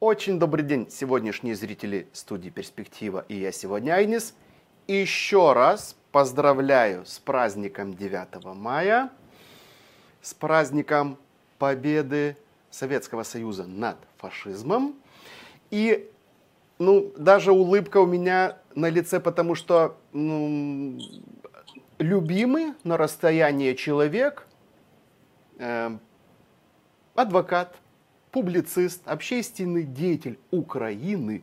Очень добрый день, сегодняшние зрители студии «Перспектива» и я сегодня Айнис. Еще раз поздравляю с праздником 9 мая, с праздником победы Советского Союза над фашизмом. И ну, даже улыбка у меня на лице, потому что ну, любимый на расстоянии человек, э, адвокат, публицист, общественный деятель Украины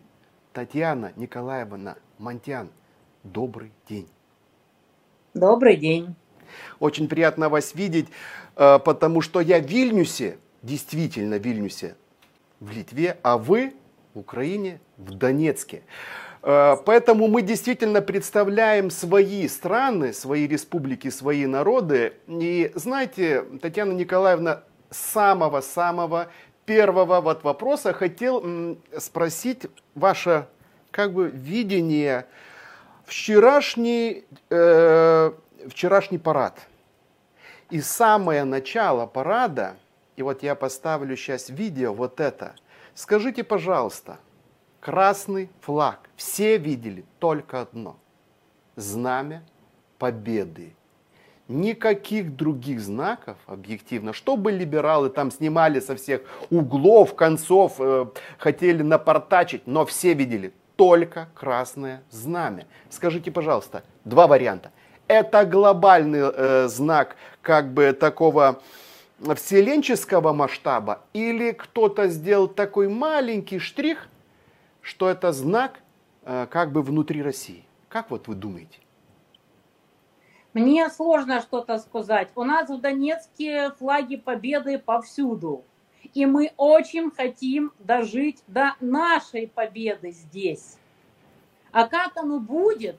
Татьяна Николаевна Монтян. Добрый день. Добрый день. Очень приятно вас видеть, э, потому что я в Вильнюсе, действительно в Вильнюсе, в Литве, а вы в Украине, в Донецке. Э, поэтому мы действительно представляем свои страны, свои республики, свои народы. И знаете, Татьяна Николаевна, самого-самого первого вот вопроса хотел спросить ваше как бы видение вчерашний, э, вчерашний парад. И самое начало парада, и вот я поставлю сейчас видео вот это. Скажите, пожалуйста, красный флаг. Все видели только одно. Знамя победы никаких других знаков, объективно, чтобы либералы там снимали со всех углов, концов, э, хотели напортачить, но все видели только красное знамя. Скажите, пожалуйста, два варианта. Это глобальный э, знак как бы такого вселенческого масштаба или кто-то сделал такой маленький штрих, что это знак э, как бы внутри России. Как вот вы думаете? Мне сложно что-то сказать. У нас в Донецке флаги победы повсюду. И мы очень хотим дожить до нашей победы здесь. А как оно будет,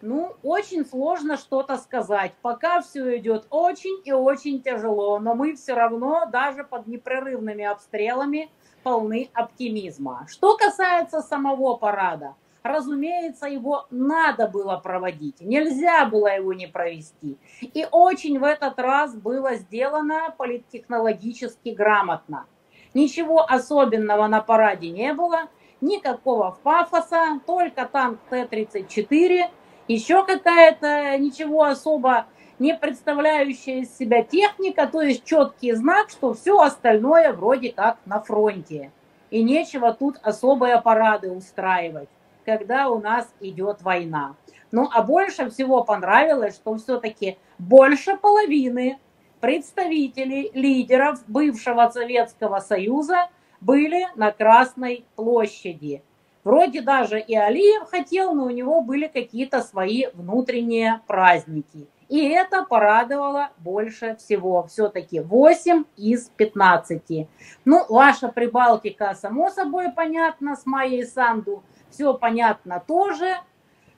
ну, очень сложно что-то сказать. Пока все идет очень и очень тяжело, но мы все равно даже под непрерывными обстрелами полны оптимизма. Что касается самого парада, разумеется, его надо было проводить. Нельзя было его не провести. И очень в этот раз было сделано политтехнологически грамотно. Ничего особенного на параде не было, никакого пафоса, только танк Т-34, еще какая-то ничего особо не представляющая из себя техника, то есть четкий знак, что все остальное вроде как на фронте. И нечего тут особые парады устраивать когда у нас идет война. Ну, а больше всего понравилось, что все-таки больше половины представителей лидеров бывшего Советского Союза были на Красной площади. Вроде даже и Алиев хотел, но у него были какие-то свои внутренние праздники. И это порадовало больше всего. Все-таки 8 из 15. Ну, ваша Прибалтика, само собой, понятно, с Майей Санду все понятно тоже.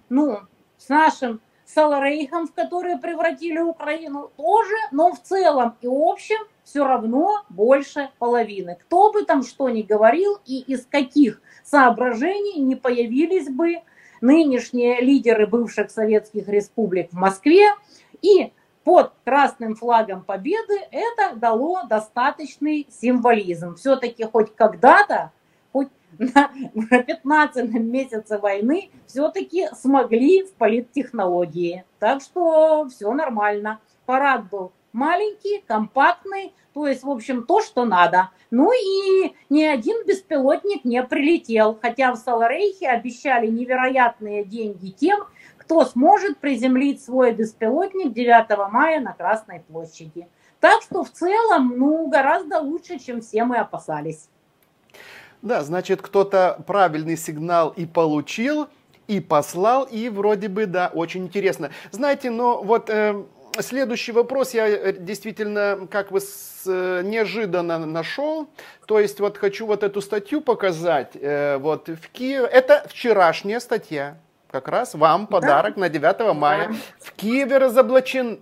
Ну, с нашим Саларейхом, в который превратили Украину, тоже, но в целом и общем все равно больше половины. Кто бы там что ни говорил и из каких соображений не появились бы нынешние лидеры бывших советских республик в Москве и под красным флагом победы это дало достаточный символизм. Все-таки хоть когда-то на, на 15 месяце войны все-таки смогли в политтехнологии. Так что все нормально. Парад был маленький, компактный, то есть, в общем, то, что надо. Ну и ни один беспилотник не прилетел, хотя в Саларейхе обещали невероятные деньги тем, кто сможет приземлить свой беспилотник 9 мая на Красной площади. Так что в целом, ну, гораздо лучше, чем все мы опасались. Да, значит, кто-то правильный сигнал и получил, и послал, и вроде бы, да, очень интересно. Знаете, но вот э, следующий вопрос я э, действительно как бы с, э, неожиданно нашел. То есть вот хочу вот эту статью показать. Э, вот в Киеве, это вчерашняя статья. Как раз вам подарок да. на 9 мая. Да. В Киеве разоблачен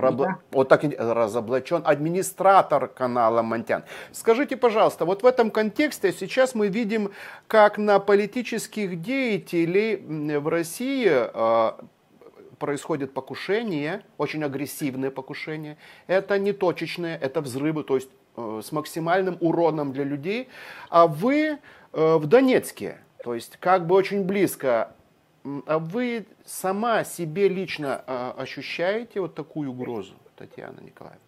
Раб... Да. Вот так разоблачен администратор канала Монтян. Скажите, пожалуйста, вот в этом контексте сейчас мы видим, как на политических деятелей в России э, происходит покушение, очень агрессивное покушение. Это не точечные, это взрывы, то есть э, с максимальным уроном для людей, а вы э, в Донецке, то есть как бы очень близко. А вы сама себе лично э, ощущаете вот такую угрозу, Татьяна Николаевна?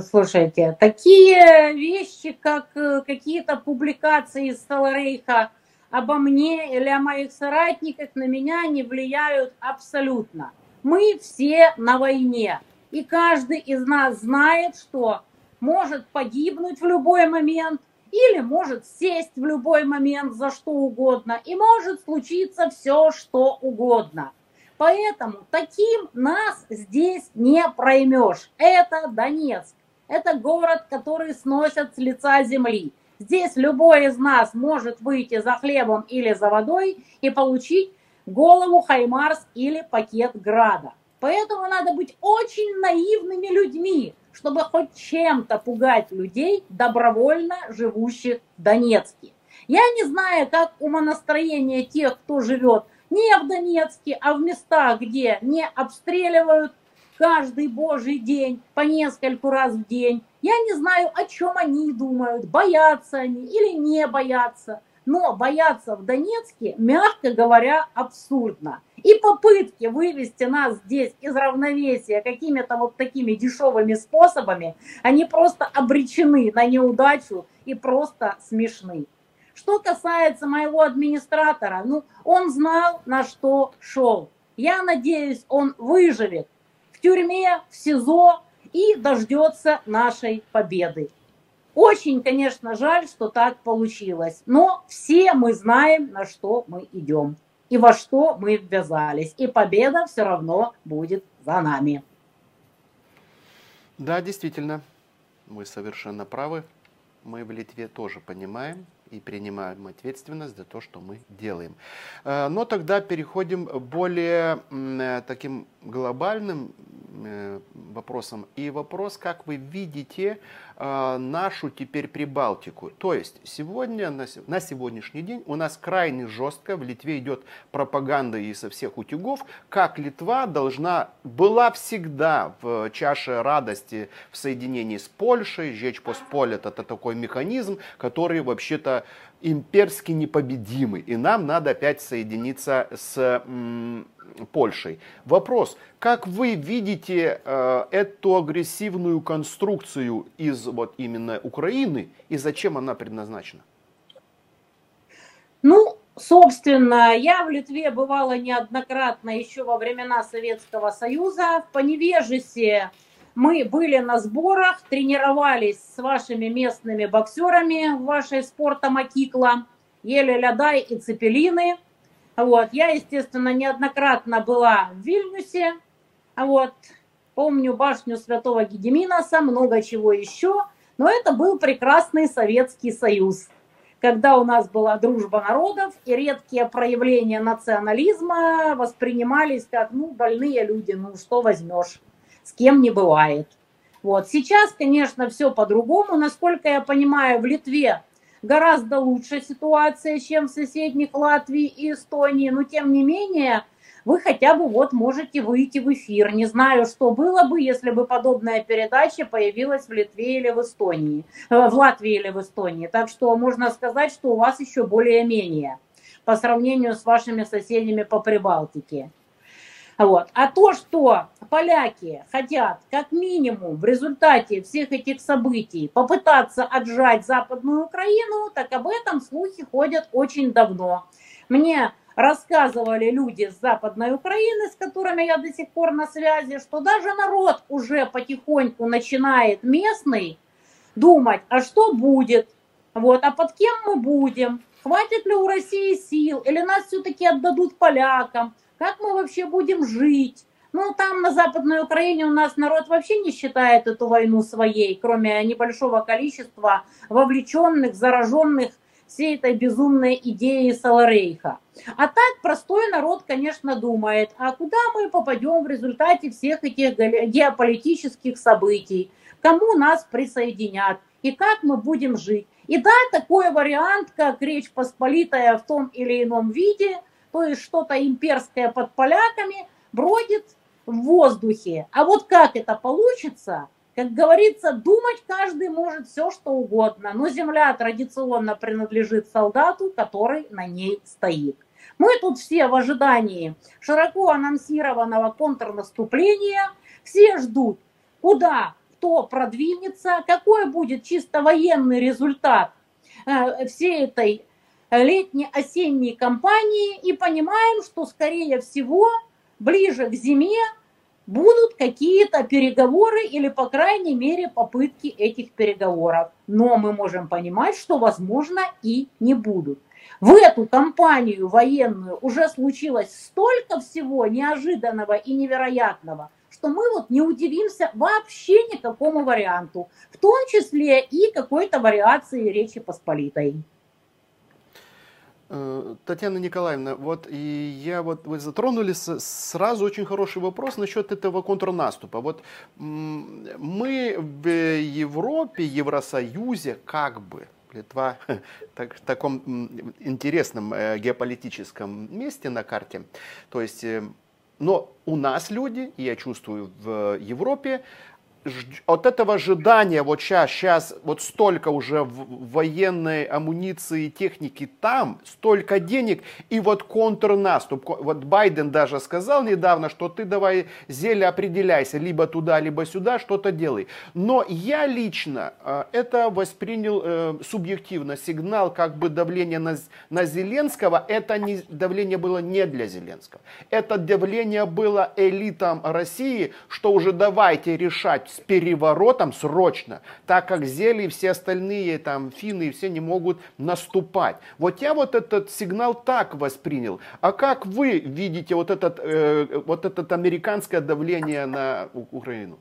Слушайте, такие вещи, как э, какие-то публикации из Саларейха обо мне или о моих соратниках на меня не влияют абсолютно. Мы все на войне. И каждый из нас знает, что может погибнуть в любой момент или может сесть в любой момент за что угодно. И может случиться все, что угодно. Поэтому таким нас здесь не проймешь. Это Донецк. Это город, который сносят с лица земли. Здесь любой из нас может выйти за хлебом или за водой и получить голову Хаймарс или пакет Града. Поэтому надо быть очень наивными людьми, чтобы хоть чем-то пугать людей, добровольно живущих в Донецке. Я не знаю, как умонастроение тех, кто живет не в Донецке, а в местах, где не обстреливают каждый божий день, по нескольку раз в день. Я не знаю, о чем они думают, боятся они или не боятся. Но бояться в Донецке, мягко говоря, абсурдно. И попытки вывести нас здесь из равновесия какими-то вот такими дешевыми способами, они просто обречены на неудачу и просто смешны. Что касается моего администратора, ну, он знал, на что шел. Я надеюсь, он выживет тюрьме, в СИЗО и дождется нашей победы. Очень, конечно, жаль, что так получилось, но все мы знаем, на что мы идем и во что мы ввязались. И победа все равно будет за нами. Да, действительно, вы совершенно правы. Мы в Литве тоже понимаем, и принимаем ответственность за то, что мы делаем. Э, но тогда переходим более э, таким глобальным э, вопросом. И вопрос, как вы видите нашу теперь Прибалтику. То есть сегодня, на сегодняшний день у нас крайне жестко в Литве идет пропаганда и со всех утюгов, как Литва должна была всегда в чаше радости в соединении с Польшей. Жечь Посполит это такой механизм, который вообще-то имперски непобедимы, и нам надо опять соединиться с м, Польшей. Вопрос, как вы видите э, эту агрессивную конструкцию из вот именно Украины и зачем она предназначена? Ну, собственно, я в Литве бывала неоднократно еще во времена Советского Союза. В Поневежесе мы были на сборах, тренировались с вашими местными боксерами в вашей спорта Макикла, ели лядай и цепелины. Вот. Я, естественно, неоднократно была в Вильнюсе. Вот. Помню башню Святого Гедеминаса, много чего еще. Но это был прекрасный Советский Союз, когда у нас была дружба народов, и редкие проявления национализма воспринимались как, ну, больные люди, ну, что возьмешь с кем не бывает. Вот. Сейчас, конечно, все по-другому. Насколько я понимаю, в Литве гораздо лучше ситуация, чем в соседних Латвии и Эстонии. Но, тем не менее, вы хотя бы вот можете выйти в эфир. Не знаю, что было бы, если бы подобная передача появилась в Литве или в Эстонии, э, в Латвии или в Эстонии. Так что можно сказать, что у вас еще более-менее по сравнению с вашими соседями по Прибалтике. Вот. А то, что поляки хотят как минимум в результате всех этих событий попытаться отжать Западную Украину, так об этом слухи ходят очень давно. Мне рассказывали люди с Западной Украины, с которыми я до сих пор на связи, что даже народ уже потихоньку начинает местный думать, а что будет, вот, а под кем мы будем, хватит ли у России сил, или нас все-таки отдадут полякам, как мы вообще будем жить? Ну, там на Западной Украине у нас народ вообще не считает эту войну своей, кроме небольшого количества вовлеченных, зараженных всей этой безумной идеей Саларейха. А так простой народ, конечно, думает, а куда мы попадем в результате всех этих геополитических событий, кому нас присоединят и как мы будем жить. И да, такой вариант, как Речь Посполитая в том или ином виде – то есть что-то имперское под поляками бродит в воздухе. А вот как это получится, Как говорится, думать каждый может все, что угодно, но земля традиционно принадлежит солдату, который на ней стоит. Мы тут все в ожидании широко анонсированного контрнаступления, все ждут, куда кто продвинется, какой будет чисто военный результат э, всей этой летне-осенней кампании и понимаем, что, скорее всего, ближе к зиме будут какие-то переговоры или, по крайней мере, попытки этих переговоров. Но мы можем понимать, что, возможно, и не будут. В эту кампанию военную уже случилось столько всего неожиданного и невероятного, что мы вот не удивимся вообще никакому варианту, в том числе и какой-то вариации Речи Посполитой. Э, Татьяна Николаевна, вот и я вот вы затронули сразу очень хороший вопрос насчет этого контрнаступа. Вот мы в Европе, Евросоюзе как бы Литва так, в таком интересном э, геополитическом месте на карте. То есть, э, но у нас люди, я чувствую в Европе, от этого ожидания, вот сейчас, сейчас вот столько уже военной амуниции, техники там, столько денег, и вот контрнаступ. Вот Байден даже сказал недавно, что ты давай, зелье, определяйся, либо туда, либо сюда, что-то делай. Но я лично э, это воспринял э, субъективно, сигнал как бы давления на, на Зеленского, это не, давление было не для Зеленского. Это давление было элитам России, что уже давайте решать с переворотом срочно, так как Зели и все остальные там финны и все не могут наступать. Вот я вот этот сигнал так воспринял. А как вы видите вот этот, э, вот этот американское давление на Украину?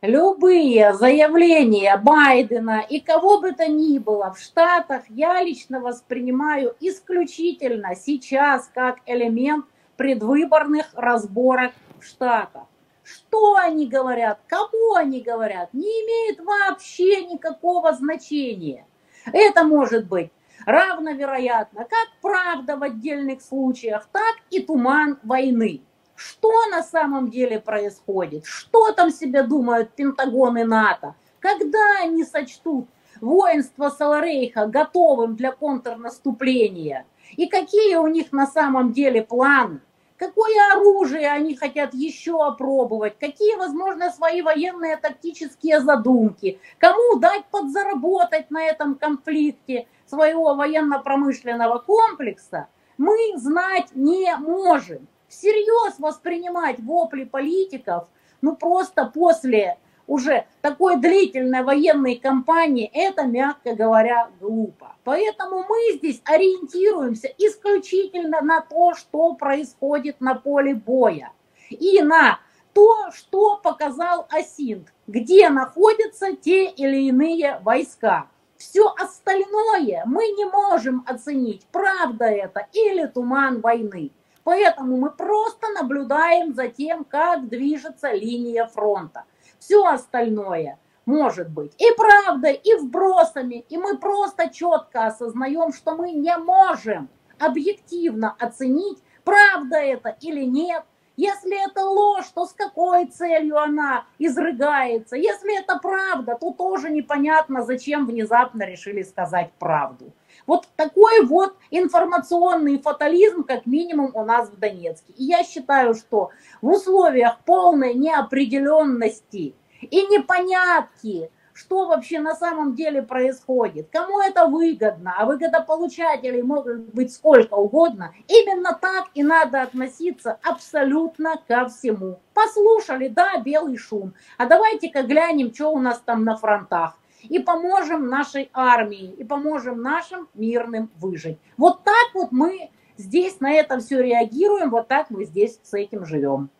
Любые заявления Байдена и кого бы то ни было в Штатах я лично воспринимаю исключительно сейчас как элемент предвыборных разборок в Штатах. Что они говорят, кому они говорят, не имеет вообще никакого значения. Это может быть равновероятно как правда в отдельных случаях, так и туман войны. Что на самом деле происходит? Что там себе думают Пентагон и НАТО? Когда они сочтут воинство Саларейха готовым для контрнаступления? И какие у них на самом деле планы? Какое оружие они хотят еще опробовать, какие, возможно, свои военные тактические задумки, кому дать подзаработать на этом конфликте своего военно-промышленного комплекса, мы знать не можем. Всерьез воспринимать вопли политиков, ну просто после уже такой длительной военной кампании, это, мягко говоря, глупо. Поэтому мы здесь ориентируемся исключительно на то, что происходит на поле боя. И на то, что показал Асинт, где находятся те или иные войска. Все остальное мы не можем оценить, правда это или туман войны. Поэтому мы просто наблюдаем за тем, как движется линия фронта все остальное может быть и правдой, и вбросами, и мы просто четко осознаем, что мы не можем объективно оценить, правда это или нет. Если это ложь, то с какой целью она изрыгается? Если это правда, то тоже непонятно, зачем внезапно решили сказать правду. Вот такой вот информационный фатализм, как минимум, у нас в Донецке. И я считаю, что в условиях полной неопределенности и непонятки, что вообще на самом деле происходит, кому это выгодно, а выгодополучателей могут быть сколько угодно, именно так и надо относиться абсолютно ко всему. Послушали, да, белый шум, а давайте-ка глянем, что у нас там на фронтах и поможем нашей армии, и поможем нашим мирным выжить. Вот так вот мы здесь на это все реагируем, вот так мы здесь с этим живем.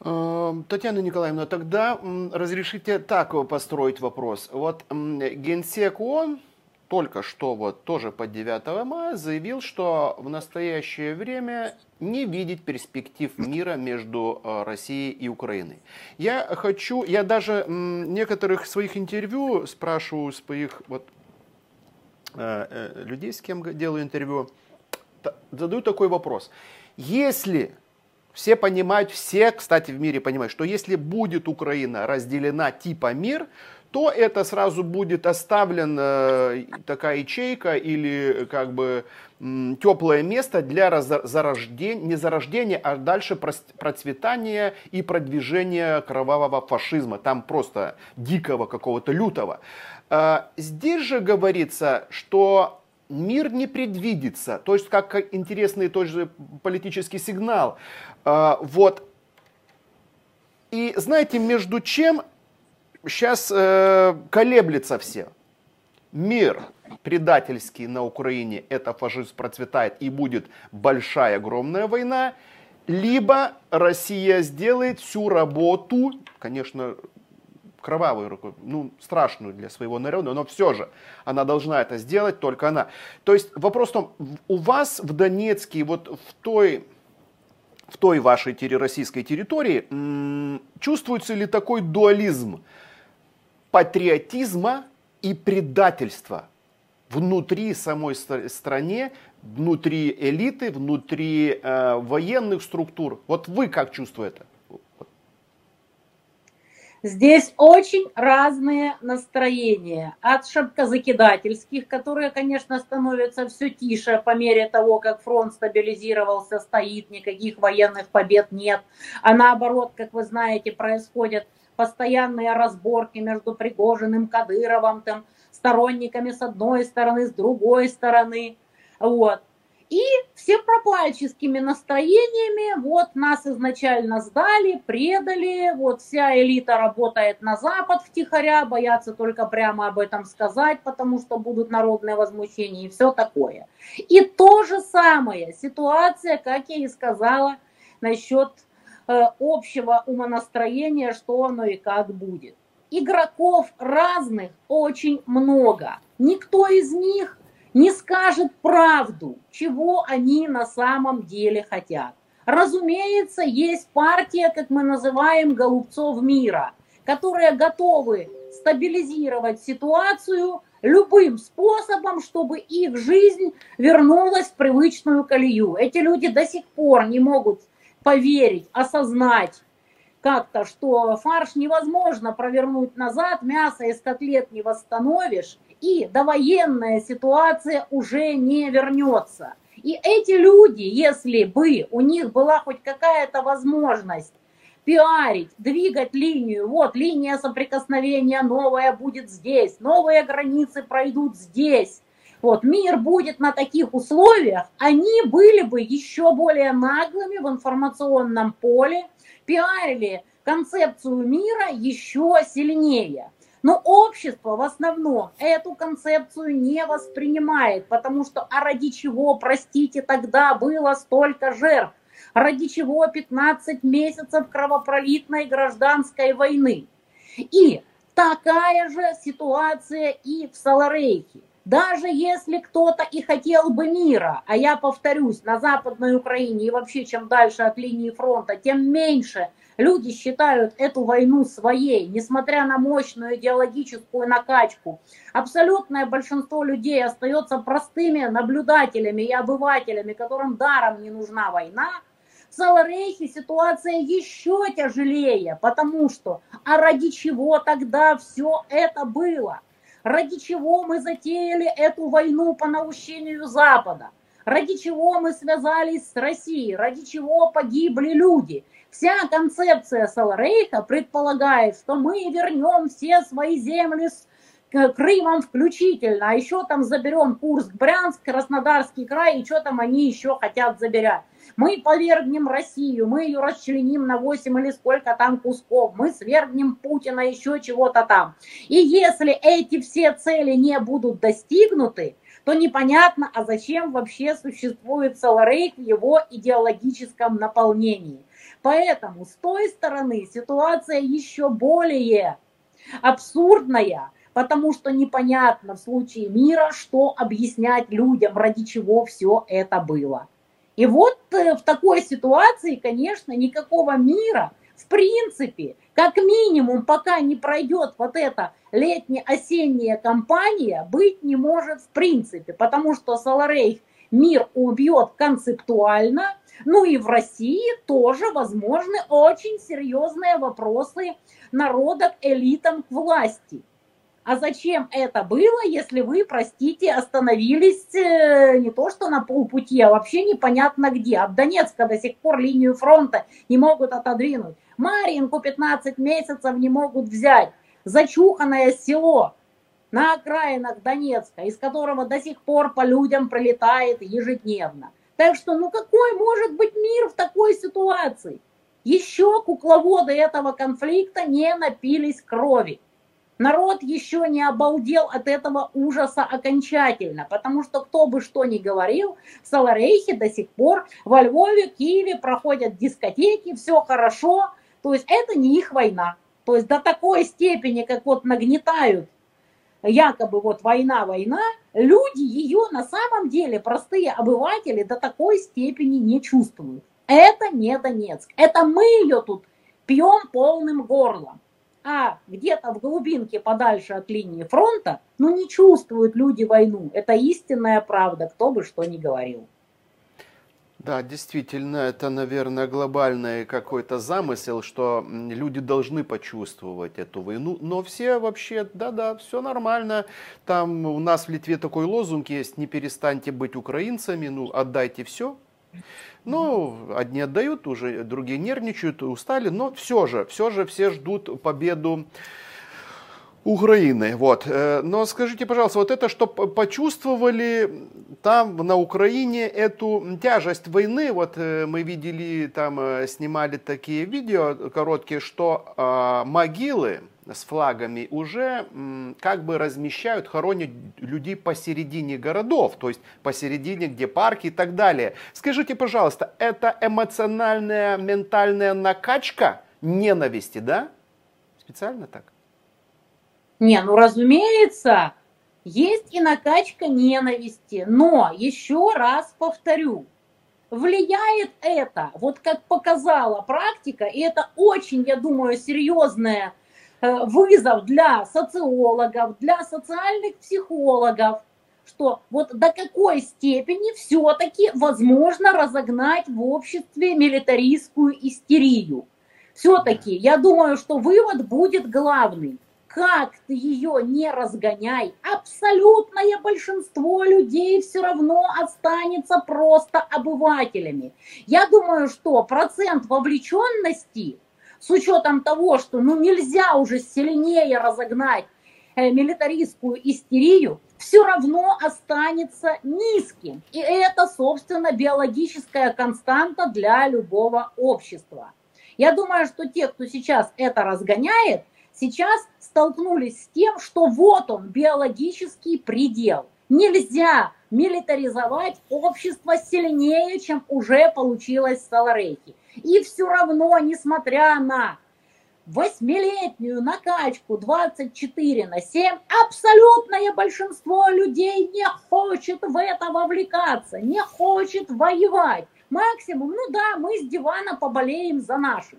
Эм, Татьяна Николаевна, тогда разрешите так построить вопрос. Вот Генсек ООН только что вот тоже по 9 мая заявил, что в настоящее время не видит перспектив мира между э, Россией и Украиной. Я хочу, я даже некоторых своих интервью спрашиваю своих вот э, э, людей, с кем делаю интервью, задаю такой вопрос. Если Все понимают, все, кстати, в мире понимают, что если будет Украина разделена типа мир, то это сразу будет оставлена такая ячейка или как бы теплое место для зарождения, не зарождения, а дальше процветания и продвижения кровавого фашизма. Там просто дикого какого-то лютого. А, здесь же говорится, что мир не предвидится. То есть, как интересный тоже политический сигнал. А, вот. И знаете, между чем сейчас э, колеблется все. Мир предательский на Украине, это фашизм процветает и будет большая огромная война, либо Россия сделает всю работу, конечно, кровавую, ну, страшную для своего народа, но все же она должна это сделать, только она. То есть вопрос в том, у вас в Донецке, вот в той, в той вашей российской территории, чувствуется ли такой дуализм патриотизма и предательства внутри самой стране, внутри элиты, внутри э, военных структур? Вот вы как чувствуете? Здесь очень разные настроения. От шапкозакидательских, которые, конечно, становятся все тише по мере того, как фронт стабилизировался, стоит, никаких военных побед нет. А наоборот, как вы знаете, происходят постоянные разборки между Пригожиным, Кадыровым, там, сторонниками с одной стороны, с другой стороны. Вот и все пропальческими настроениями, вот нас изначально сдали, предали, вот вся элита работает на Запад втихаря, боятся только прямо об этом сказать, потому что будут народные возмущения и все такое. И то же самое ситуация, как я и сказала, насчет общего умонастроения, что оно и как будет. Игроков разных очень много. Никто из них не скажет правду, чего они на самом деле хотят. Разумеется, есть партия, как мы называем, голубцов мира, которые готовы стабилизировать ситуацию любым способом, чтобы их жизнь вернулась в привычную колею. Эти люди до сих пор не могут поверить, осознать как-то, что фарш невозможно провернуть назад, мясо из котлет не восстановишь, и довоенная ситуация уже не вернется. И эти люди, если бы у них была хоть какая-то возможность пиарить, двигать линию, вот линия соприкосновения новая будет здесь, новые границы пройдут здесь, вот мир будет на таких условиях, они были бы еще более наглыми в информационном поле, пиарили концепцию мира еще сильнее. Но общество в основном эту концепцию не воспринимает, потому что а ради чего, простите, тогда было столько жертв? Ради чего 15 месяцев кровопролитной гражданской войны? И такая же ситуация и в Саларейхе. Даже если кто-то и хотел бы мира, а я повторюсь, на Западной Украине и вообще чем дальше от линии фронта, тем меньше Люди считают эту войну своей, несмотря на мощную идеологическую накачку. Абсолютное большинство людей остается простыми наблюдателями и обывателями, которым даром не нужна война. В Саларейхе ситуация еще тяжелее, потому что, а ради чего тогда все это было? Ради чего мы затеяли эту войну по наущению Запада? Ради чего мы связались с Россией? Ради чего погибли люди? Вся концепция Саларейха предполагает, что мы вернем все свои земли с Крымом включительно, а еще там заберем Курск, Брянск, Краснодарский край, и что там они еще хотят забирать. Мы повергнем Россию, мы ее расчленим на 8 или сколько там кусков, мы свергнем Путина, еще чего-то там. И если эти все цели не будут достигнуты, то непонятно, а зачем вообще существует Саларейх в его идеологическом наполнении. Поэтому с той стороны ситуация еще более абсурдная, потому что непонятно в случае мира, что объяснять людям, ради чего все это было. И вот э, в такой ситуации, конечно, никакого мира в принципе, как минимум, пока не пройдет вот эта летне-осенняя кампания, быть не может в принципе, потому что Саларейх мир убьет концептуально – Ну и в России тоже возможны очень серьезные вопросы народа к элитам к власти. А зачем это было, если вы, простите, остановились э, не то что на полпути, а вообще непонятно где. От Донецка до сих пор линию фронта не могут отодвинуть. Маринку 15 месяцев не могут взять. Зачуханное село на окраинах Донецка, из которого до сих пор по людям пролетает ежедневно. Так что, ну какой может быть мир в такой ситуации? Еще кукловоды этого конфликта не напились крови. Народ еще не обалдел от этого ужаса окончательно, потому что кто бы что ни говорил, в Саларейхе до сих пор во Львове, Киеве проходят дискотеки, все хорошо, то есть это не их война. То есть до такой степени, как вот нагнетают якобы вот война, война, люди ее на самом деле, простые обыватели, до такой степени не чувствуют. Это не Донецк. Это мы ее тут пьем полным горлом. А где-то в глубинке подальше от линии фронта, ну не чувствуют люди войну. Это истинная правда, кто бы что ни говорил. Да, действительно, это, наверное, глобальный какой-то замысел, что люди должны почувствовать эту войну. Но все вообще, да-да, все нормально. Там у нас в Литве такой лозунг есть, не перестаньте быть украинцами, ну, отдайте все. Ну, одни отдают, уже другие нервничают, устали, но все же, все же все ждут победу Украины. Вот. Э, но скажите, пожалуйста, вот это, что почувствовали там на Украине эту тяжесть войны, вот э, мы видели, там э, снимали такие видео короткие, что э, могилы с флагами уже как бы размещают, хоронят людей посередине городов, то есть посередине, где парки и так далее. Скажите, пожалуйста, это эмоциональная, ментальная накачка ненависти, да? Специально так? Не, ну разумеется, есть и накачка ненависти, но еще раз повторю, влияет это, вот как показала практика, и это очень, я думаю, серьезная вызов для социологов, для социальных психологов, что вот до какой степени все-таки возможно разогнать в обществе милитаристскую истерию. Все-таки я думаю, что вывод будет главный. Как ты ее не разгоняй, абсолютное большинство людей все равно останется просто обывателями. Я думаю, что процент вовлеченности с учетом того, что ну нельзя уже сильнее разогнать э, милитаристскую истерию, все равно останется низким. И это, собственно, биологическая константа для любого общества. Я думаю, что те, кто сейчас это разгоняет, сейчас столкнулись с тем, что вот он, биологический предел. Нельзя милитаризовать общество сильнее, чем уже получилось в Саларейхе. И все равно, несмотря на восьмилетнюю накачку 24 на 7, абсолютное большинство людей не хочет в это вовлекаться, не хочет воевать. Максимум, ну да, мы с дивана поболеем за наших.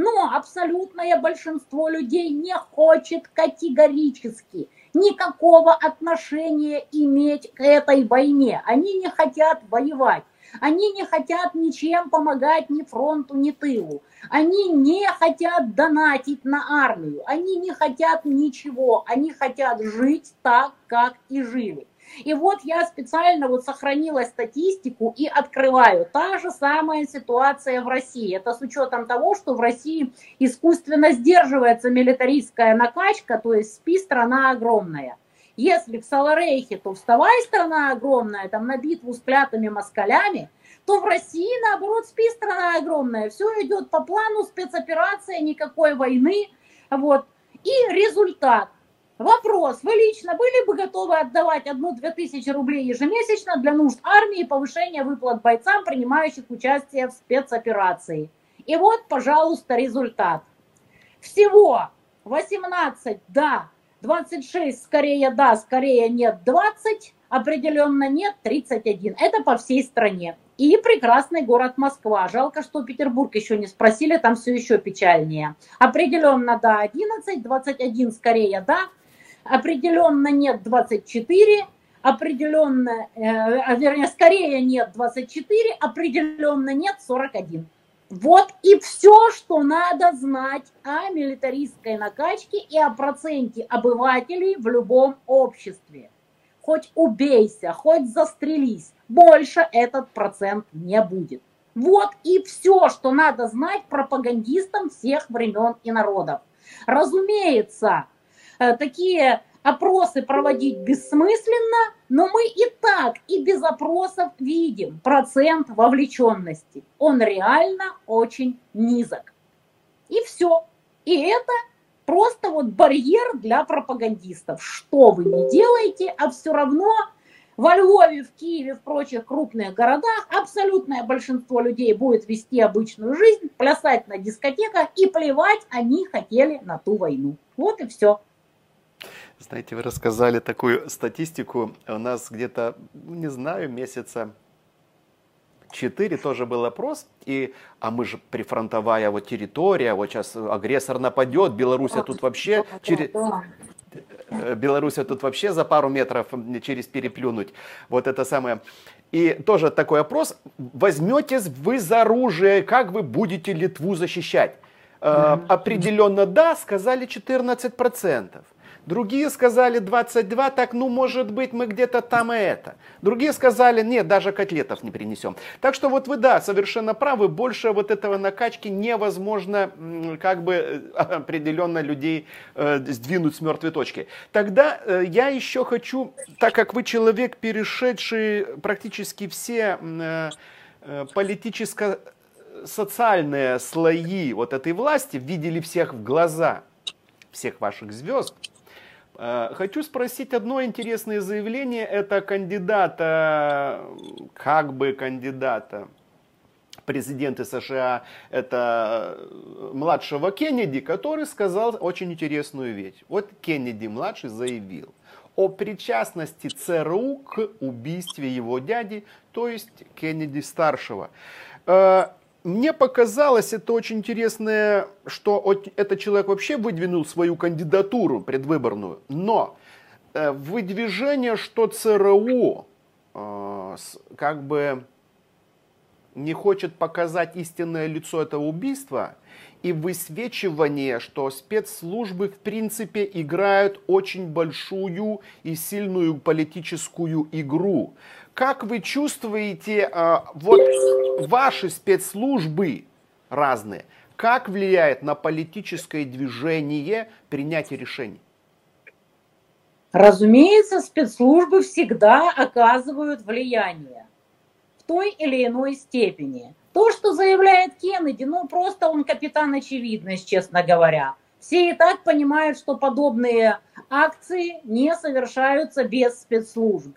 Но абсолютное большинство людей не хочет категорически никакого отношения иметь к этой войне. Они не хотят воевать. Они не хотят ничем помогать ни фронту, ни тылу. Они не хотят донатить на армию. Они не хотят ничего. Они хотят жить так, как и жили. И вот я специально вот сохранила статистику и открываю. Та же самая ситуация в России. Это с учетом того, что в России искусственно сдерживается милитаристская накачка, то есть спи страна огромная. Если в Саларейхе, то вставай страна огромная, там на битву с клятыми москалями, то в России, наоборот, спи страна огромная. Все идет по плану, спецоперация, никакой войны. Вот. И результат. Вопрос. Вы лично были бы готовы отдавать одну-две тысячи рублей ежемесячно для нужд армии и повышения выплат бойцам, принимающих участие в спецоперации? И вот, пожалуйста, результат. Всего 18 да, 26 скорее да, скорее нет 20, определенно нет 31. Это по всей стране. И прекрасный город Москва. Жалко, что Петербург еще не спросили, там все еще печальнее. Определенно да 11, 21 скорее да, определенно нет 24, определенно, э, вернее, скорее нет 24, определенно нет 41. Вот и все, что надо знать о милитаристской накачке и о проценте обывателей в любом обществе. Хоть убейся, хоть застрелись, больше этот процент не будет. Вот и все, что надо знать пропагандистам всех времен и народов. Разумеется, такие опросы проводить бессмысленно, но мы и так, и без опросов видим процент вовлеченности. Он реально очень низок. И все. И это просто вот барьер для пропагандистов. Что вы не делаете, а все равно во Львове, в Киеве, в прочих крупных городах абсолютное большинство людей будет вести обычную жизнь, плясать на дискотеках и плевать они хотели на ту войну. Вот и все. Знаете, вы рассказали такую статистику. У нас где-то, ну, не знаю, месяца четыре тоже был опрос, и, а мы же прифронтовая вот территория, вот сейчас агрессор нападет, Беларусь тут вообще через... Э, Беларусь тут вообще за пару метров через переплюнуть. Вот это самое. И тоже такой опрос. Возьметесь вы за оружие, как вы будете Литву защищать? Э, определенно да, сказали 14%. Другие сказали 22, так ну может быть мы где-то там и это. Другие сказали, нет, даже котлетов не принесем. Так что вот вы, да, совершенно правы, больше вот этого накачки невозможно как бы э, определенно людей э, сдвинуть с мертвой точки. Тогда э, я еще хочу, так как вы человек, перешедший практически все э, э, политическо социальные слои вот этой власти, видели всех в глаза, всех ваших звезд, Э, хочу спросить одно интересное заявление. Это кандидата, как бы кандидата, президента США, это э, младшего Кеннеди, который сказал очень интересную вещь. Вот Кеннеди младший заявил о причастности ЦРУ к убийству его дяди, то есть Кеннеди старшего. Мне показалось это очень интересное, что этот человек вообще выдвинул свою кандидатуру предвыборную, но э, выдвижение, что ЦРУ э, как бы не хочет показать истинное лицо этого убийства, и высвечивание, что спецслужбы в принципе играют очень большую и сильную политическую игру. Как вы чувствуете, э, вот ваши спецслужбы разные, как влияет на политическое движение принятие решений? Разумеется, спецслужбы всегда оказывают влияние в той или иной степени. То, что заявляет Кеннеди, ну просто он капитан очевидность, честно говоря. Все и так понимают, что подобные акции не совершаются без спецслужб.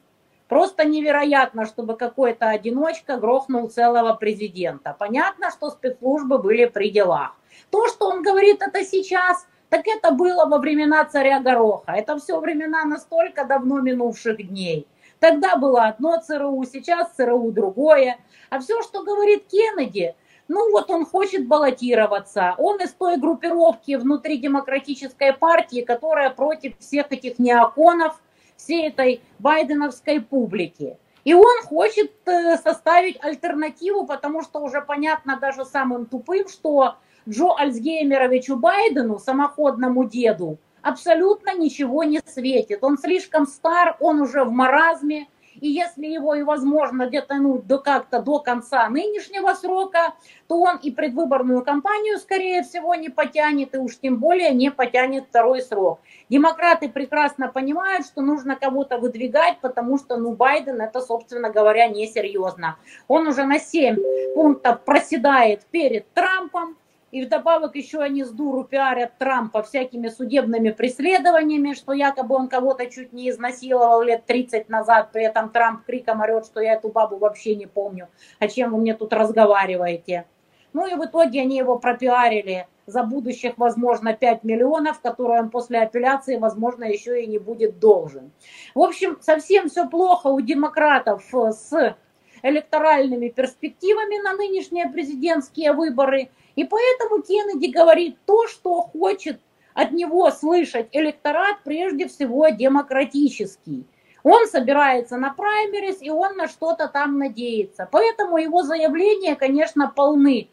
Просто невероятно, чтобы какой-то одиночка грохнул целого президента. Понятно, что спецслужбы были при делах. То, что он говорит это сейчас, так это было во времена царя Гороха. Это все времена настолько давно минувших дней. Тогда было одно ЦРУ, сейчас ЦРУ другое. А все, что говорит Кеннеди, ну вот он хочет баллотироваться. Он из той группировки внутри демократической партии, которая против всех этих неоконов – всей этой байденовской публики. И он хочет э, составить альтернативу, потому что уже понятно даже самым тупым, что Джо Альцгеймеровичу Байдену, самоходному деду, абсолютно ничего не светит. Он слишком стар, он уже в маразме, и если его и возможно дотянуть до как-то до конца нынешнего срока, то он и предвыборную кампанию, скорее всего, не потянет, и уж тем более не потянет второй срок. Демократы прекрасно понимают, что нужно кого-то выдвигать, потому что, ну, Байден это, собственно говоря, несерьезно. Он уже на 7 пунктов проседает перед Трампом, и вдобавок еще они с дуру пиарят Трампа всякими судебными преследованиями, что якобы он кого-то чуть не изнасиловал лет 30 назад. При этом Трамп криком орет, что я эту бабу вообще не помню. О чем вы мне тут разговариваете? Ну и в итоге они его пропиарили за будущих, возможно, 5 миллионов, которые он после апелляции, возможно, еще и не будет должен. В общем, совсем все плохо у демократов с электоральными перспективами на нынешние президентские выборы – и поэтому Кеннеди говорит то, что хочет от него слышать электорат, прежде всего демократический. Он собирается на праймерис, и он на что-то там надеется. Поэтому его заявления, конечно, полны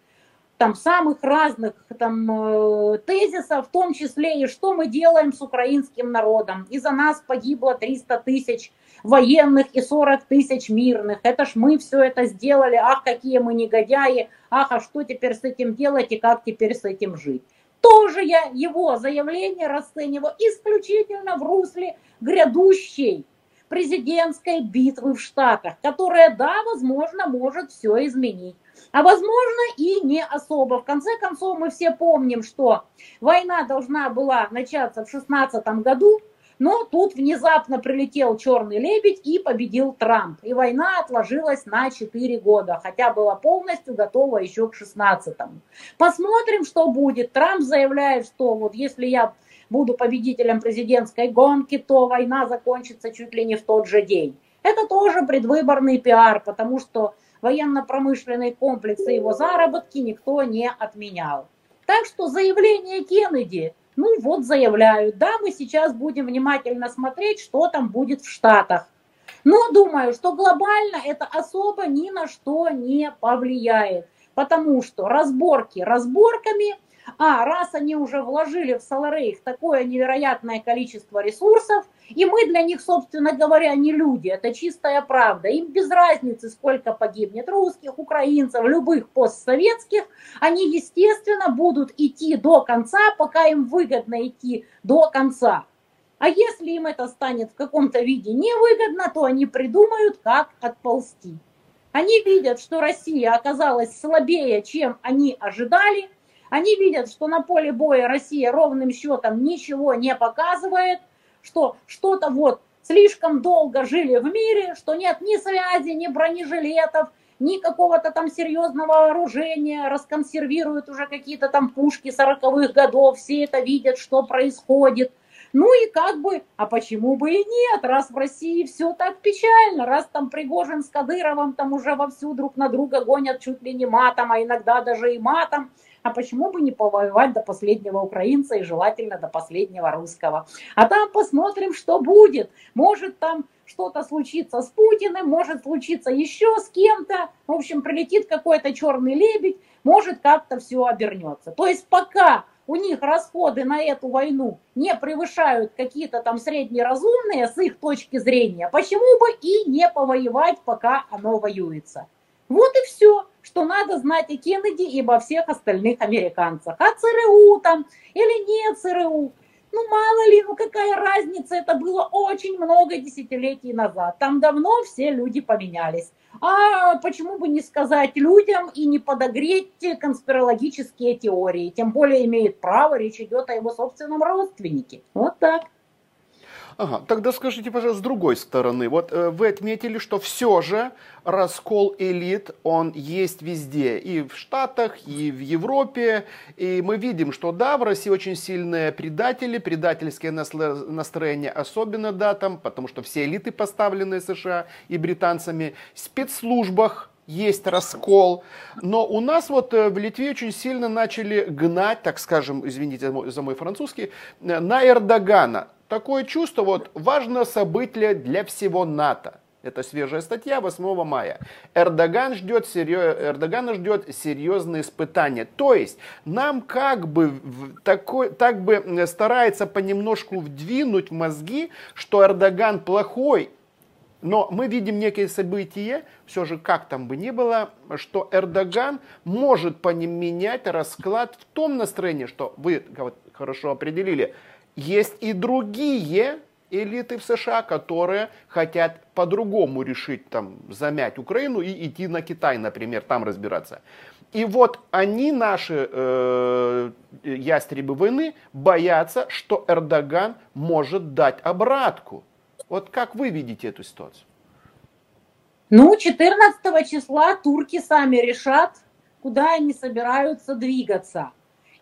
там самых разных там э, тезисов, в том числе и что мы делаем с украинским народом. Из-за нас погибло 300 тысяч военных и 40 тысяч мирных. Это ж мы все это сделали, ах, какие мы негодяи, ах, а что теперь с этим делать и как теперь с этим жить. Тоже я его заявление расцениваю исключительно в русле грядущей президентской битвы в Штатах, которая, да, возможно, может все изменить. А возможно и не особо. В конце концов, мы все помним, что война должна была начаться в 2016 году, но тут внезапно прилетел черный лебедь и победил Трамп. И война отложилась на 4 года, хотя была полностью готова еще к 16-му. Посмотрим, что будет. Трамп заявляет, что вот если я буду победителем президентской гонки, то война закончится чуть ли не в тот же день. Это тоже предвыборный пиар, потому что военно-промышленный комплекс и его заработки никто не отменял. Так что заявление Кеннеди ну вот заявляют, да, мы сейчас будем внимательно смотреть, что там будет в Штатах. Но думаю, что глобально это особо ни на что не повлияет, потому что разборки разборками – а раз они уже вложили в Соларейх такое невероятное количество ресурсов, и мы для них, собственно говоря, не люди, это чистая правда. Им без разницы, сколько погибнет русских, украинцев, любых постсоветских, они, естественно, будут идти до конца, пока им выгодно идти до конца. А если им это станет в каком-то виде невыгодно, то они придумают, как отползти. Они видят, что Россия оказалась слабее, чем они ожидали – они видят, что на поле боя Россия ровным счетом ничего не показывает, что что-то вот слишком долго жили в мире, что нет ни связи, ни бронежилетов, ни какого-то там серьезного вооружения, расконсервируют уже какие-то там пушки 40-х годов, все это видят, что происходит. Ну и как бы, а почему бы и нет, раз в России все так печально, раз там Пригожин с Кадыровым там уже вовсю друг на друга гонят чуть ли не матом, а иногда даже и матом, а почему бы не повоевать до последнего украинца и желательно до последнего русского. А там посмотрим, что будет. Может там что-то случится с Путиным, может случиться еще с кем-то. В общем, прилетит какой-то черный лебедь, может как-то все обернется. То есть пока у них расходы на эту войну не превышают какие-то там среднеразумные с их точки зрения, почему бы и не повоевать, пока оно воюется. Вот и все, что надо знать о Кеннеди и обо всех остальных американцах. А ЦРУ там или нет ЦРУ, ну мало ли, ну какая разница, это было очень много десятилетий назад. Там давно все люди поменялись. А почему бы не сказать людям и не подогреть конспирологические теории? Тем более имеет право, речь идет о его собственном родственнике. Вот так. Ага, тогда скажите, пожалуйста, с другой стороны. Вот э, вы отметили, что все же раскол элит, он есть везде. И в Штатах, и в Европе. И мы видим, что да, в России очень сильные предатели, предательские настроения особенно, да, там, потому что все элиты поставлены США и британцами. В спецслужбах есть раскол. Но у нас вот э, в Литве очень сильно начали гнать, так скажем, извините за мой французский, э, на Эрдогана такое чувство, вот важное событие для всего НАТО. Это свежая статья 8 мая. Эрдоган ждет, серьез... Эрдогана ждет серьезные испытания. То есть нам как бы такой, так бы старается понемножку вдвинуть в мозги, что Эрдоган плохой, но мы видим некие события, все же как там бы ни было, что Эрдоган может по ним менять расклад в том настроении, что вы хорошо определили, есть и другие элиты в США, которые хотят по-другому решить, там, замять Украину и идти на Китай, например, там разбираться. И вот они, наши э, ястребы войны, боятся, что Эрдоган может дать обратку. Вот как вы видите эту ситуацию? Ну, 14 числа турки сами решат, куда они собираются двигаться.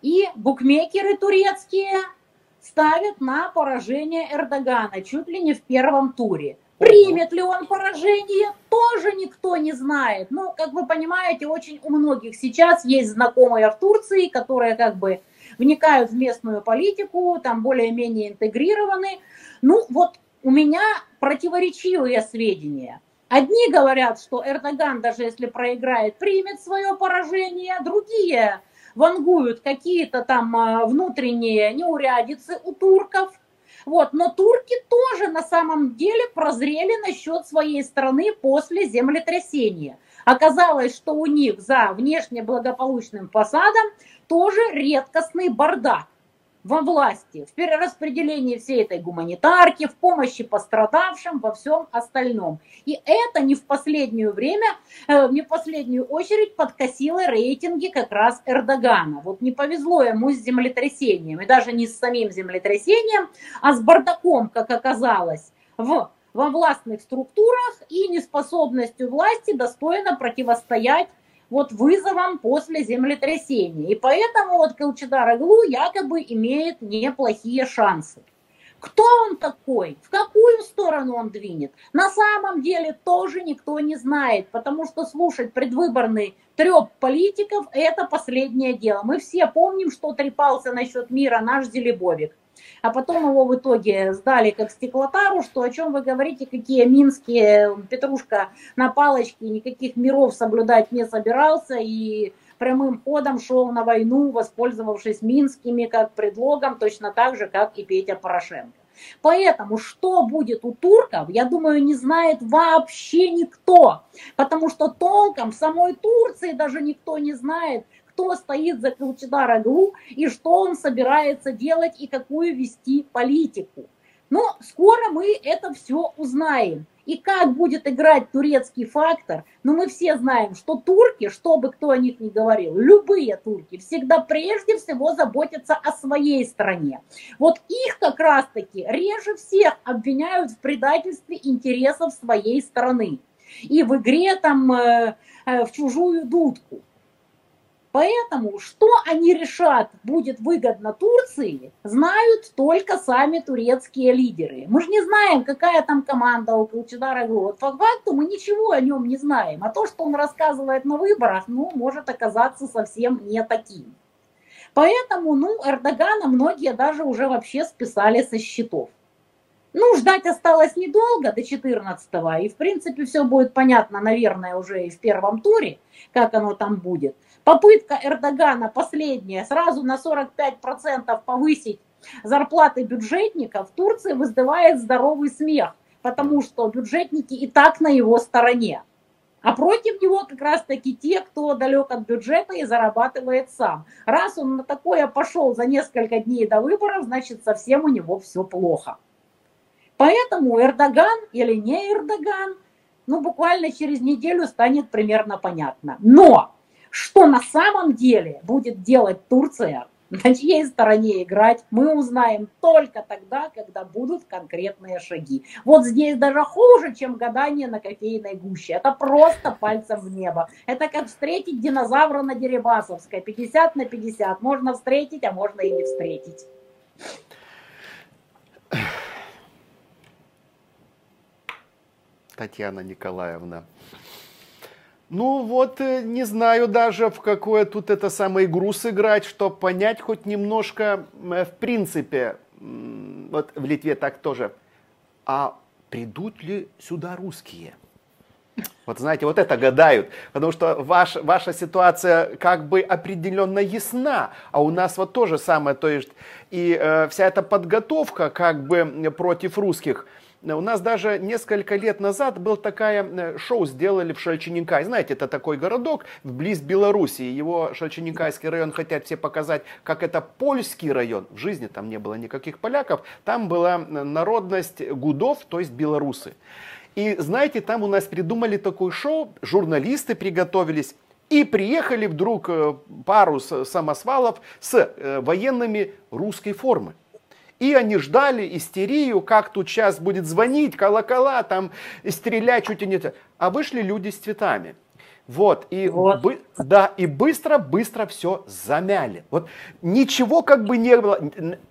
И букмекеры турецкие ставят на поражение Эрдогана чуть ли не в первом туре. Примет ли он поражение, тоже никто не знает. Ну, как вы понимаете, очень у многих сейчас есть знакомые в Турции, которые как бы вникают в местную политику, там более-менее интегрированы. Ну, вот у меня противоречивые сведения. Одни говорят, что Эрдоган, даже если проиграет, примет свое поражение, другие вангуют какие-то там а, внутренние неурядицы у турков. Вот. Но турки тоже на самом деле прозрели насчет своей страны после землетрясения. Оказалось, что у них за внешне благополучным фасадом тоже редкостный бардак во власти, в перераспределении всей этой гуманитарки, в помощи пострадавшим, во всем остальном. И это не в последнюю время, э, не в последнюю очередь подкосило рейтинги как раз Эрдогана. Вот не повезло ему с землетрясением, и даже не с самим землетрясением, а с бардаком, как оказалось, в во властных структурах и неспособностью власти достойно противостоять вот вызовам после землетрясения. И поэтому вот Калчидар Аглу якобы имеет неплохие шансы. Кто он такой? В какую сторону он двинет? На самом деле тоже никто не знает, потому что слушать предвыборный треп политиков – это последнее дело. Мы все помним, что трепался насчет мира наш Зелебовик а потом его в итоге сдали как стеклотару, что о чем вы говорите, какие минские, Петрушка на палочке, никаких миров соблюдать не собирался и прямым ходом шел на войну, воспользовавшись минскими как предлогом, точно так же, как и Петя Порошенко. Поэтому что будет у турков, я думаю, не знает вообще никто, потому что толком в самой Турции даже никто не знает, кто стоит за Кылчидар Аглу и что он собирается делать и какую вести политику. Но скоро мы это все узнаем. И как будет играть турецкий фактор, но ну, мы все знаем, что турки, что бы кто о них ни говорил, любые турки всегда прежде всего заботятся о своей стране. Вот их как раз-таки реже всех обвиняют в предательстве интересов своей страны. И в игре там э, э, в чужую дудку. Поэтому, что они решат будет выгодно Турции, знают только сами турецкие лидеры. Мы же не знаем, какая там команда у Кылчадара Вот по факту мы ничего о нем не знаем. А то, что он рассказывает на выборах, ну, может оказаться совсем не таким. Поэтому, ну, Эрдогана многие даже уже вообще списали со счетов. Ну, ждать осталось недолго, до 14-го, и, в принципе, все будет понятно, наверное, уже и в первом туре, как оно там будет. Попытка Эрдогана последняя сразу на 45% повысить зарплаты бюджетников в Турции вызывает здоровый смех, потому что бюджетники и так на его стороне. А против него как раз таки те, кто далек от бюджета и зарабатывает сам. Раз он на такое пошел за несколько дней до выборов, значит совсем у него все плохо. Поэтому Эрдоган или не Эрдоган, ну буквально через неделю станет примерно понятно. Но что на самом деле будет делать Турция, на чьей стороне играть, мы узнаем только тогда, когда будут конкретные шаги. Вот здесь даже хуже, чем гадание на кофейной гуще. Это просто пальцем в небо. Это как встретить динозавра на Дерибасовской. 50 на 50. Можно встретить, а можно и не встретить. Татьяна Николаевна. Ну вот, э, не знаю даже, в какую тут это самое игру сыграть, чтобы понять хоть немножко, э, в принципе, вот в Литве так тоже, а придут ли сюда русские? Вот знаете, вот это гадают, потому что ваш, ваша ситуация как бы определенно ясна, а у нас вот то же самое, то есть и э, вся эта подготовка как бы против русских – у нас даже несколько лет назад был такая э, шоу сделали в Шальчининкай. Знаете, это такой городок вблизи Белоруссии. Его Шальчининкайский район хотят все показать, как это польский район. В жизни там не было никаких поляков. Там была э, народность гудов, то есть белорусы. И знаете, там у нас придумали такое шоу, журналисты приготовились. И приехали вдруг э, пару самосвалов с военными русской формы. И они ждали истерию, как тут сейчас будет звонить, колокола, там стрелять чуть ли не... А вышли люди с цветами. Вот, и, вот. Бы, да, и быстро-быстро все замяли. Вот ничего как бы не было,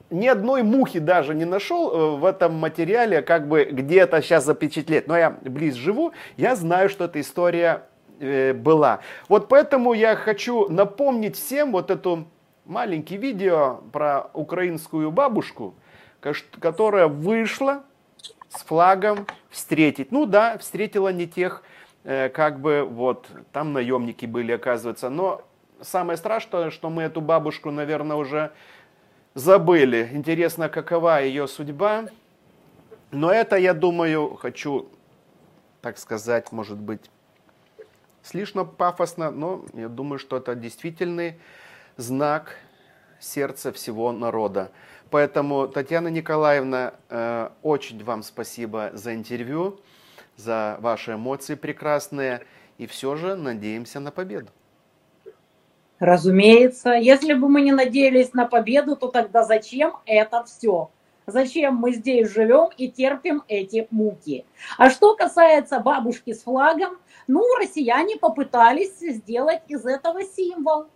ни одной мухи даже не нашел э, в этом материале, как бы где-то сейчас запечатлеть. Но я близ живу, я знаю, что эта история э, была. Вот поэтому я хочу напомнить всем вот эту маленькое видео про украинскую бабушку, которая вышла с флагом встретить. Ну да, встретила не тех, э, как бы вот, там наемники были, оказывается. Но самое страшное, что мы эту бабушку, наверное, уже забыли. Интересно, какова ее судьба. Но это, я думаю, хочу, так сказать, может быть, слишком пафосно, но я думаю, что это действительный знак сердца всего народа. Поэтому, Татьяна Николаевна, э, очень вам спасибо за интервью, за ваши эмоции прекрасные. И все же надеемся на победу. Разумеется, если бы мы не надеялись на победу, то тогда зачем это все? Зачем мы здесь живем и терпим эти муки? А что касается бабушки с флагом, ну, россияне попытались сделать из этого символ.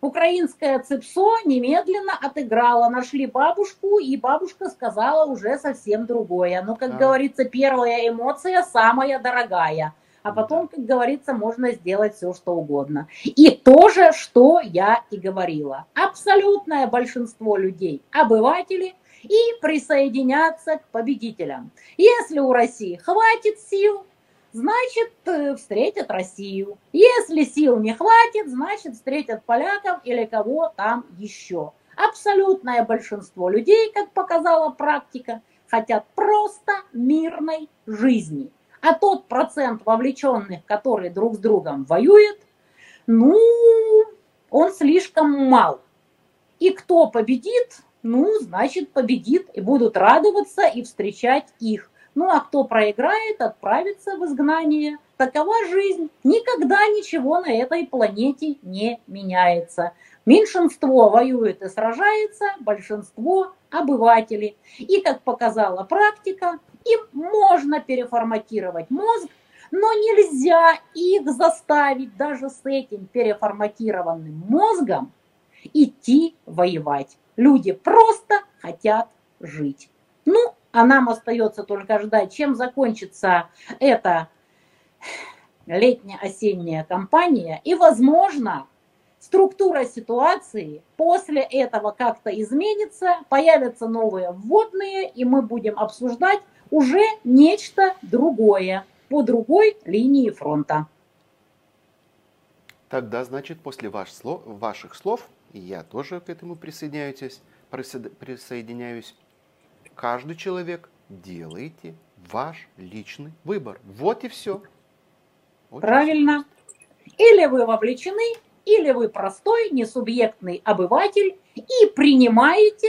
Украинское ЦИПСО немедленно отыграло, нашли бабушку, и бабушка сказала уже совсем другое. Ну, как а. говорится, первая эмоция самая дорогая. А потом, как говорится, можно сделать все, что угодно. И то же, что я и говорила. Абсолютное большинство людей, обыватели, и присоединяться к победителям. Если у России хватит сил, значит, э, встретят Россию. Если сил не хватит, значит, встретят поляков или кого там еще. Абсолютное большинство людей, как показала практика, хотят просто мирной жизни. А тот процент вовлеченных, которые друг с другом воюют, ну, он слишком мал. И кто победит, ну, значит, победит и будут радоваться и встречать их. Ну, а кто проиграет, отправится в изгнание. Такова жизнь. Никогда ничего на этой планете не меняется. Меньшинство воюет и сражается, большинство – обыватели. И, как показала практика, им можно переформатировать мозг, но нельзя их заставить даже с этим переформатированным мозгом идти воевать. Люди просто хотят жить. А нам остается только ждать, чем закончится эта летняя-осенняя кампания. И, возможно, структура ситуации после этого как-то изменится, появятся новые вводные, и мы будем обсуждать уже нечто другое по другой линии фронта. Тогда, значит, после ваш слов, ваших слов я тоже к этому присоединяюсь, присоединяюсь. Каждый человек делайте ваш личный выбор. Вот и все. Очень Правильно. Или вы вовлечены, или вы простой, несубъектный обыватель и принимаете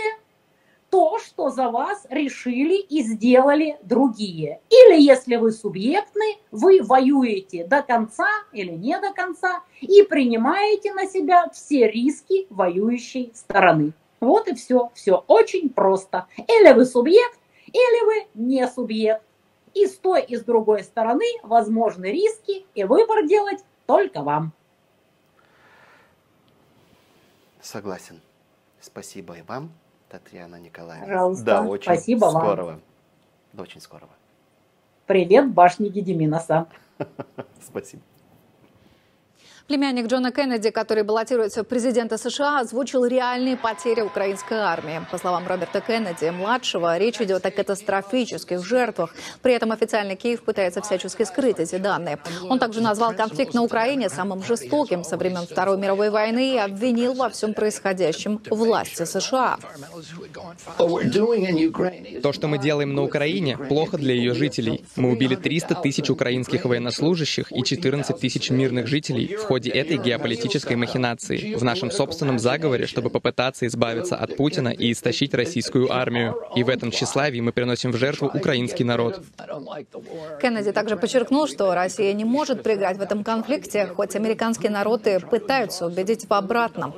то, что за вас решили и сделали другие. Или если вы субъектны, вы воюете до конца или не до конца и принимаете на себя все риски воюющей стороны. Вот и все. Все очень просто. Или вы субъект, или вы не субъект. И с той, и с другой стороны возможны риски, и выбор делать только вам. Согласен. Спасибо и вам. Татьяна Николаевна. Пожалуйста. Да, очень Спасибо скорого. Вам. Да, очень скорого. Привет, башни Гедеминоса. Спасибо. Племянник Джона Кеннеди, который баллотируется в президенты США, озвучил реальные потери украинской армии. По словам Роберта Кеннеди, младшего, речь идет о катастрофических жертвах. При этом официальный Киев пытается всячески скрыть эти данные. Он также назвал конфликт на Украине самым жестоким со времен Второй мировой войны и обвинил во всем происходящем власти США. То, что мы делаем на Украине, плохо для ее жителей. Мы убили 300 тысяч украинских военнослужащих и 14 тысяч мирных жителей в ходе ходе этой геополитической махинации, в нашем собственном заговоре, чтобы попытаться избавиться от Путина и истощить российскую армию. И в этом тщеславии мы приносим в жертву украинский народ. Кеннеди также подчеркнул, что Россия не может проиграть в этом конфликте, хоть американские народы пытаются убедить в обратном.